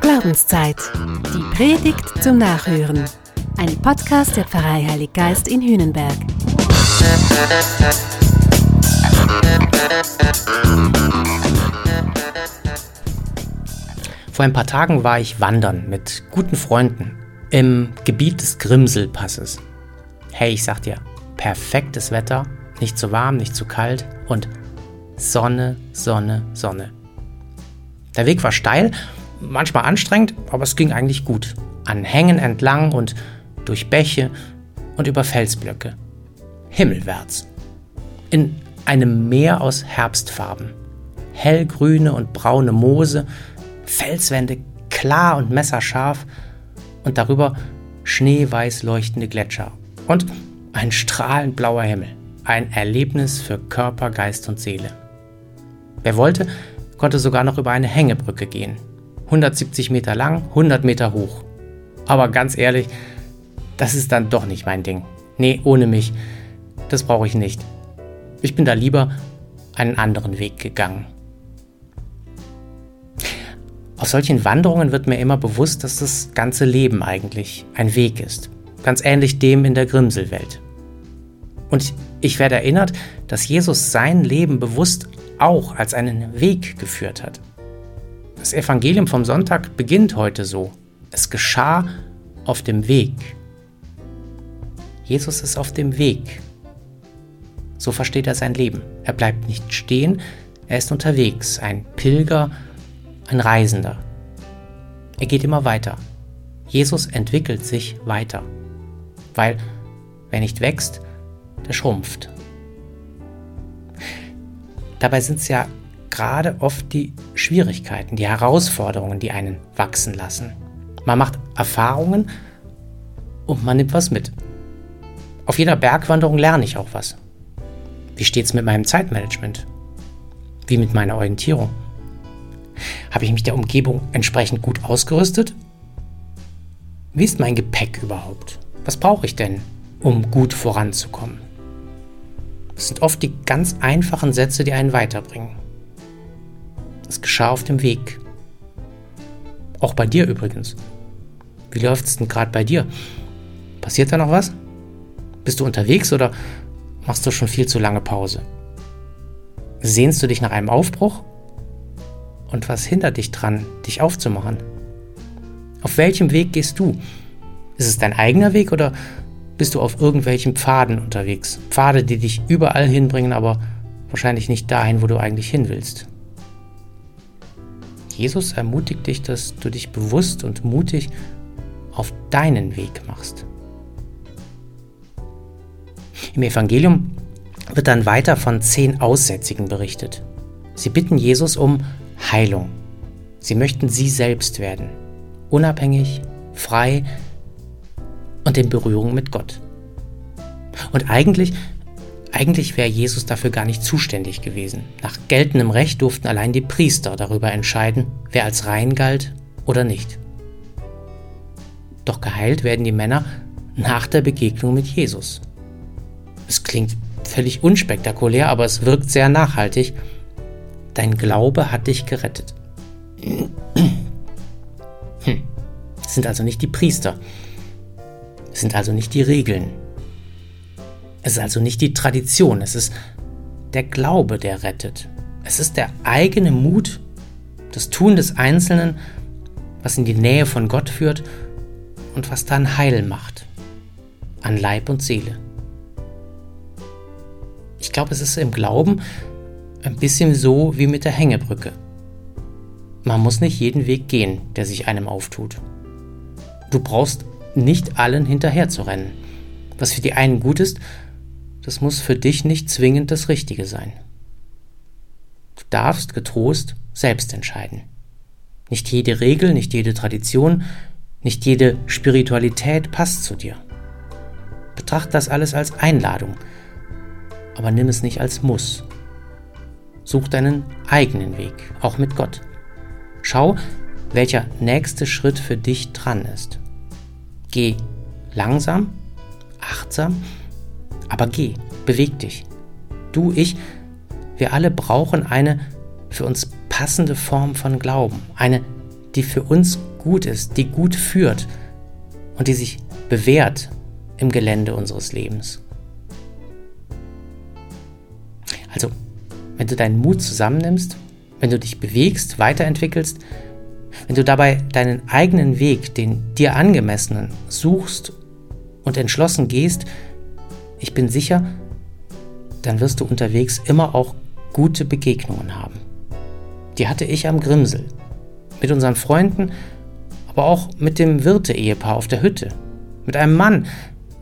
Glaubenszeit. Die Predigt zum Nachhören. Ein Podcast der Pfarrei Heilig Geist in Hühnenberg. Vor ein paar Tagen war ich wandern mit guten Freunden im Gebiet des Grimselpasses. Hey, ich sag dir, perfektes Wetter, nicht zu warm, nicht zu kalt und Sonne, Sonne, Sonne. Der Weg war steil, manchmal anstrengend, aber es ging eigentlich gut. An Hängen entlang und durch Bäche und über Felsblöcke. Himmelwärts. In einem Meer aus Herbstfarben. Hellgrüne und braune Moose, Felswände klar und messerscharf und darüber schneeweiß leuchtende Gletscher. Und ein strahlend blauer Himmel. Ein Erlebnis für Körper, Geist und Seele. Wer wollte, konnte sogar noch über eine Hängebrücke gehen. 170 Meter lang, 100 Meter hoch. Aber ganz ehrlich, das ist dann doch nicht mein Ding. Nee, ohne mich. Das brauche ich nicht. Ich bin da lieber einen anderen Weg gegangen. Auf solchen Wanderungen wird mir immer bewusst, dass das ganze Leben eigentlich ein Weg ist. Ganz ähnlich dem in der Grimselwelt. Und ich werde erinnert, dass Jesus sein Leben bewusst auch als einen Weg geführt hat. Das Evangelium vom Sonntag beginnt heute so. Es geschah auf dem Weg. Jesus ist auf dem Weg. So versteht er sein Leben. Er bleibt nicht stehen, er ist unterwegs, ein Pilger, ein Reisender. Er geht immer weiter. Jesus entwickelt sich weiter. Weil wer nicht wächst, der schrumpft. Dabei sind es ja gerade oft die Schwierigkeiten, die Herausforderungen, die einen wachsen lassen. Man macht Erfahrungen und man nimmt was mit. Auf jeder Bergwanderung lerne ich auch was. Wie steht es mit meinem Zeitmanagement? Wie mit meiner Orientierung? Habe ich mich der Umgebung entsprechend gut ausgerüstet? Wie ist mein Gepäck überhaupt? Was brauche ich denn, um gut voranzukommen? Das sind oft die ganz einfachen Sätze, die einen weiterbringen. Das geschah auf dem Weg. Auch bei dir übrigens. Wie läuft es denn gerade bei dir? Passiert da noch was? Bist du unterwegs oder machst du schon viel zu lange Pause? Sehnst du dich nach einem Aufbruch? Und was hindert dich dran, dich aufzumachen? Auf welchem Weg gehst du? Ist es dein eigener Weg oder bist du auf irgendwelchen Pfaden unterwegs. Pfade, die dich überall hinbringen, aber wahrscheinlich nicht dahin, wo du eigentlich hin willst. Jesus ermutigt dich, dass du dich bewusst und mutig auf deinen Weg machst. Im Evangelium wird dann weiter von zehn Aussätzigen berichtet. Sie bitten Jesus um Heilung. Sie möchten sie selbst werden, unabhängig, frei, und in Berührung mit Gott. Und eigentlich, eigentlich wäre Jesus dafür gar nicht zuständig gewesen. Nach geltendem Recht durften allein die Priester darüber entscheiden, wer als rein galt oder nicht. Doch geheilt werden die Männer nach der Begegnung mit Jesus. Es klingt völlig unspektakulär, aber es wirkt sehr nachhaltig. Dein Glaube hat dich gerettet. Hm. Es sind also nicht die Priester, es sind also nicht die Regeln. Es ist also nicht die Tradition, es ist der Glaube, der rettet. Es ist der eigene Mut, das Tun des Einzelnen, was in die Nähe von Gott führt und was dann Heil macht. An Leib und Seele. Ich glaube, es ist im Glauben ein bisschen so wie mit der Hängebrücke. Man muss nicht jeden Weg gehen, der sich einem auftut. Du brauchst nicht allen hinterher zu rennen. Was für die einen gut ist, das muss für dich nicht zwingend das Richtige sein. Du darfst getrost selbst entscheiden. Nicht jede Regel, nicht jede Tradition, nicht jede Spiritualität passt zu dir. Betracht das alles als Einladung, aber nimm es nicht als Muss. Such deinen eigenen Weg, auch mit Gott. Schau, welcher nächste Schritt für dich dran ist. Geh langsam, achtsam, aber geh, beweg dich. Du, ich, wir alle brauchen eine für uns passende Form von Glauben, eine, die für uns gut ist, die gut führt und die sich bewährt im Gelände unseres Lebens. Also, wenn du deinen Mut zusammennimmst, wenn du dich bewegst, weiterentwickelst, wenn du dabei deinen eigenen Weg, den dir angemessenen, suchst und entschlossen gehst, ich bin sicher, dann wirst du unterwegs immer auch gute Begegnungen haben. Die hatte ich am Grimsel, mit unseren Freunden, aber auch mit dem Wirte-Ehepaar auf der Hütte, mit einem Mann,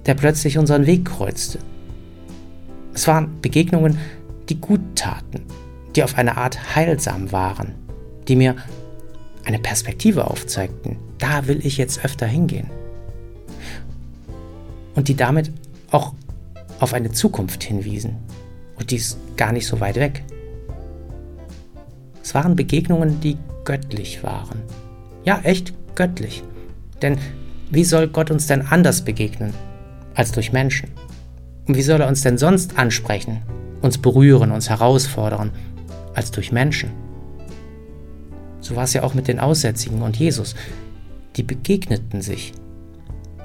der plötzlich unseren Weg kreuzte. Es waren Begegnungen, die gut taten, die auf eine Art heilsam waren, die mir eine Perspektive aufzeigten. Da will ich jetzt öfter hingehen. Und die damit auch auf eine Zukunft hinwiesen. Und die ist gar nicht so weit weg. Es waren Begegnungen, die göttlich waren. Ja, echt göttlich. Denn wie soll Gott uns denn anders begegnen als durch Menschen? Und wie soll er uns denn sonst ansprechen, uns berühren, uns herausfordern als durch Menschen? So war es ja auch mit den Aussätzigen und Jesus. Die begegneten sich.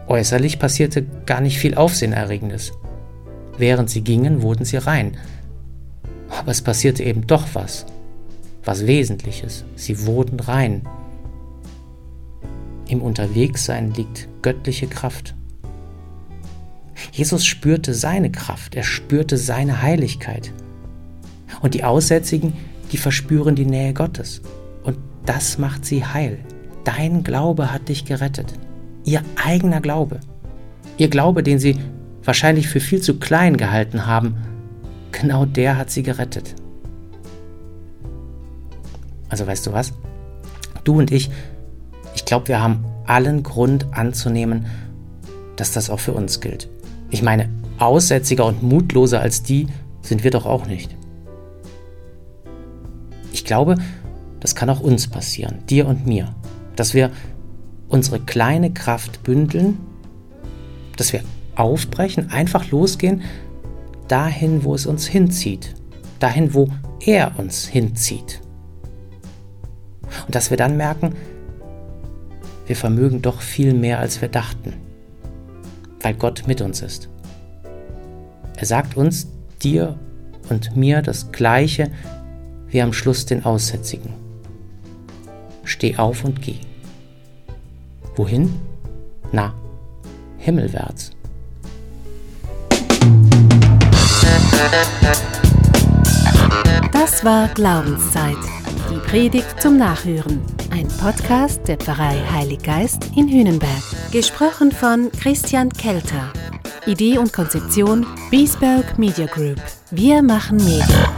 Äußerlich passierte gar nicht viel Aufsehenerregendes. Während sie gingen, wurden sie rein. Aber es passierte eben doch was. Was Wesentliches. Sie wurden rein. Im Unterwegssein liegt göttliche Kraft. Jesus spürte seine Kraft, er spürte seine Heiligkeit. Und die Aussätzigen, die verspüren die Nähe Gottes. Das macht sie heil. Dein Glaube hat dich gerettet. Ihr eigener Glaube. Ihr Glaube, den sie wahrscheinlich für viel zu klein gehalten haben, genau der hat sie gerettet. Also weißt du was? Du und ich, ich glaube, wir haben allen Grund anzunehmen, dass das auch für uns gilt. Ich meine, aussätziger und mutloser als die sind wir doch auch nicht. Ich glaube, das kann auch uns passieren, dir und mir, dass wir unsere kleine Kraft bündeln, dass wir aufbrechen, einfach losgehen, dahin, wo es uns hinzieht, dahin, wo er uns hinzieht. Und dass wir dann merken, wir vermögen doch viel mehr, als wir dachten, weil Gott mit uns ist. Er sagt uns, dir und mir das Gleiche wie am Schluss den Aussätzigen. Steh auf und geh. Wohin? Na, himmelwärts. Das war Glaubenszeit. Die Predigt zum Nachhören. Ein Podcast der Pfarrei Heilig Geist in Hühnenberg. Gesprochen von Christian Kelter. Idee und Konzeption Biesberg Media Group. Wir machen Medien.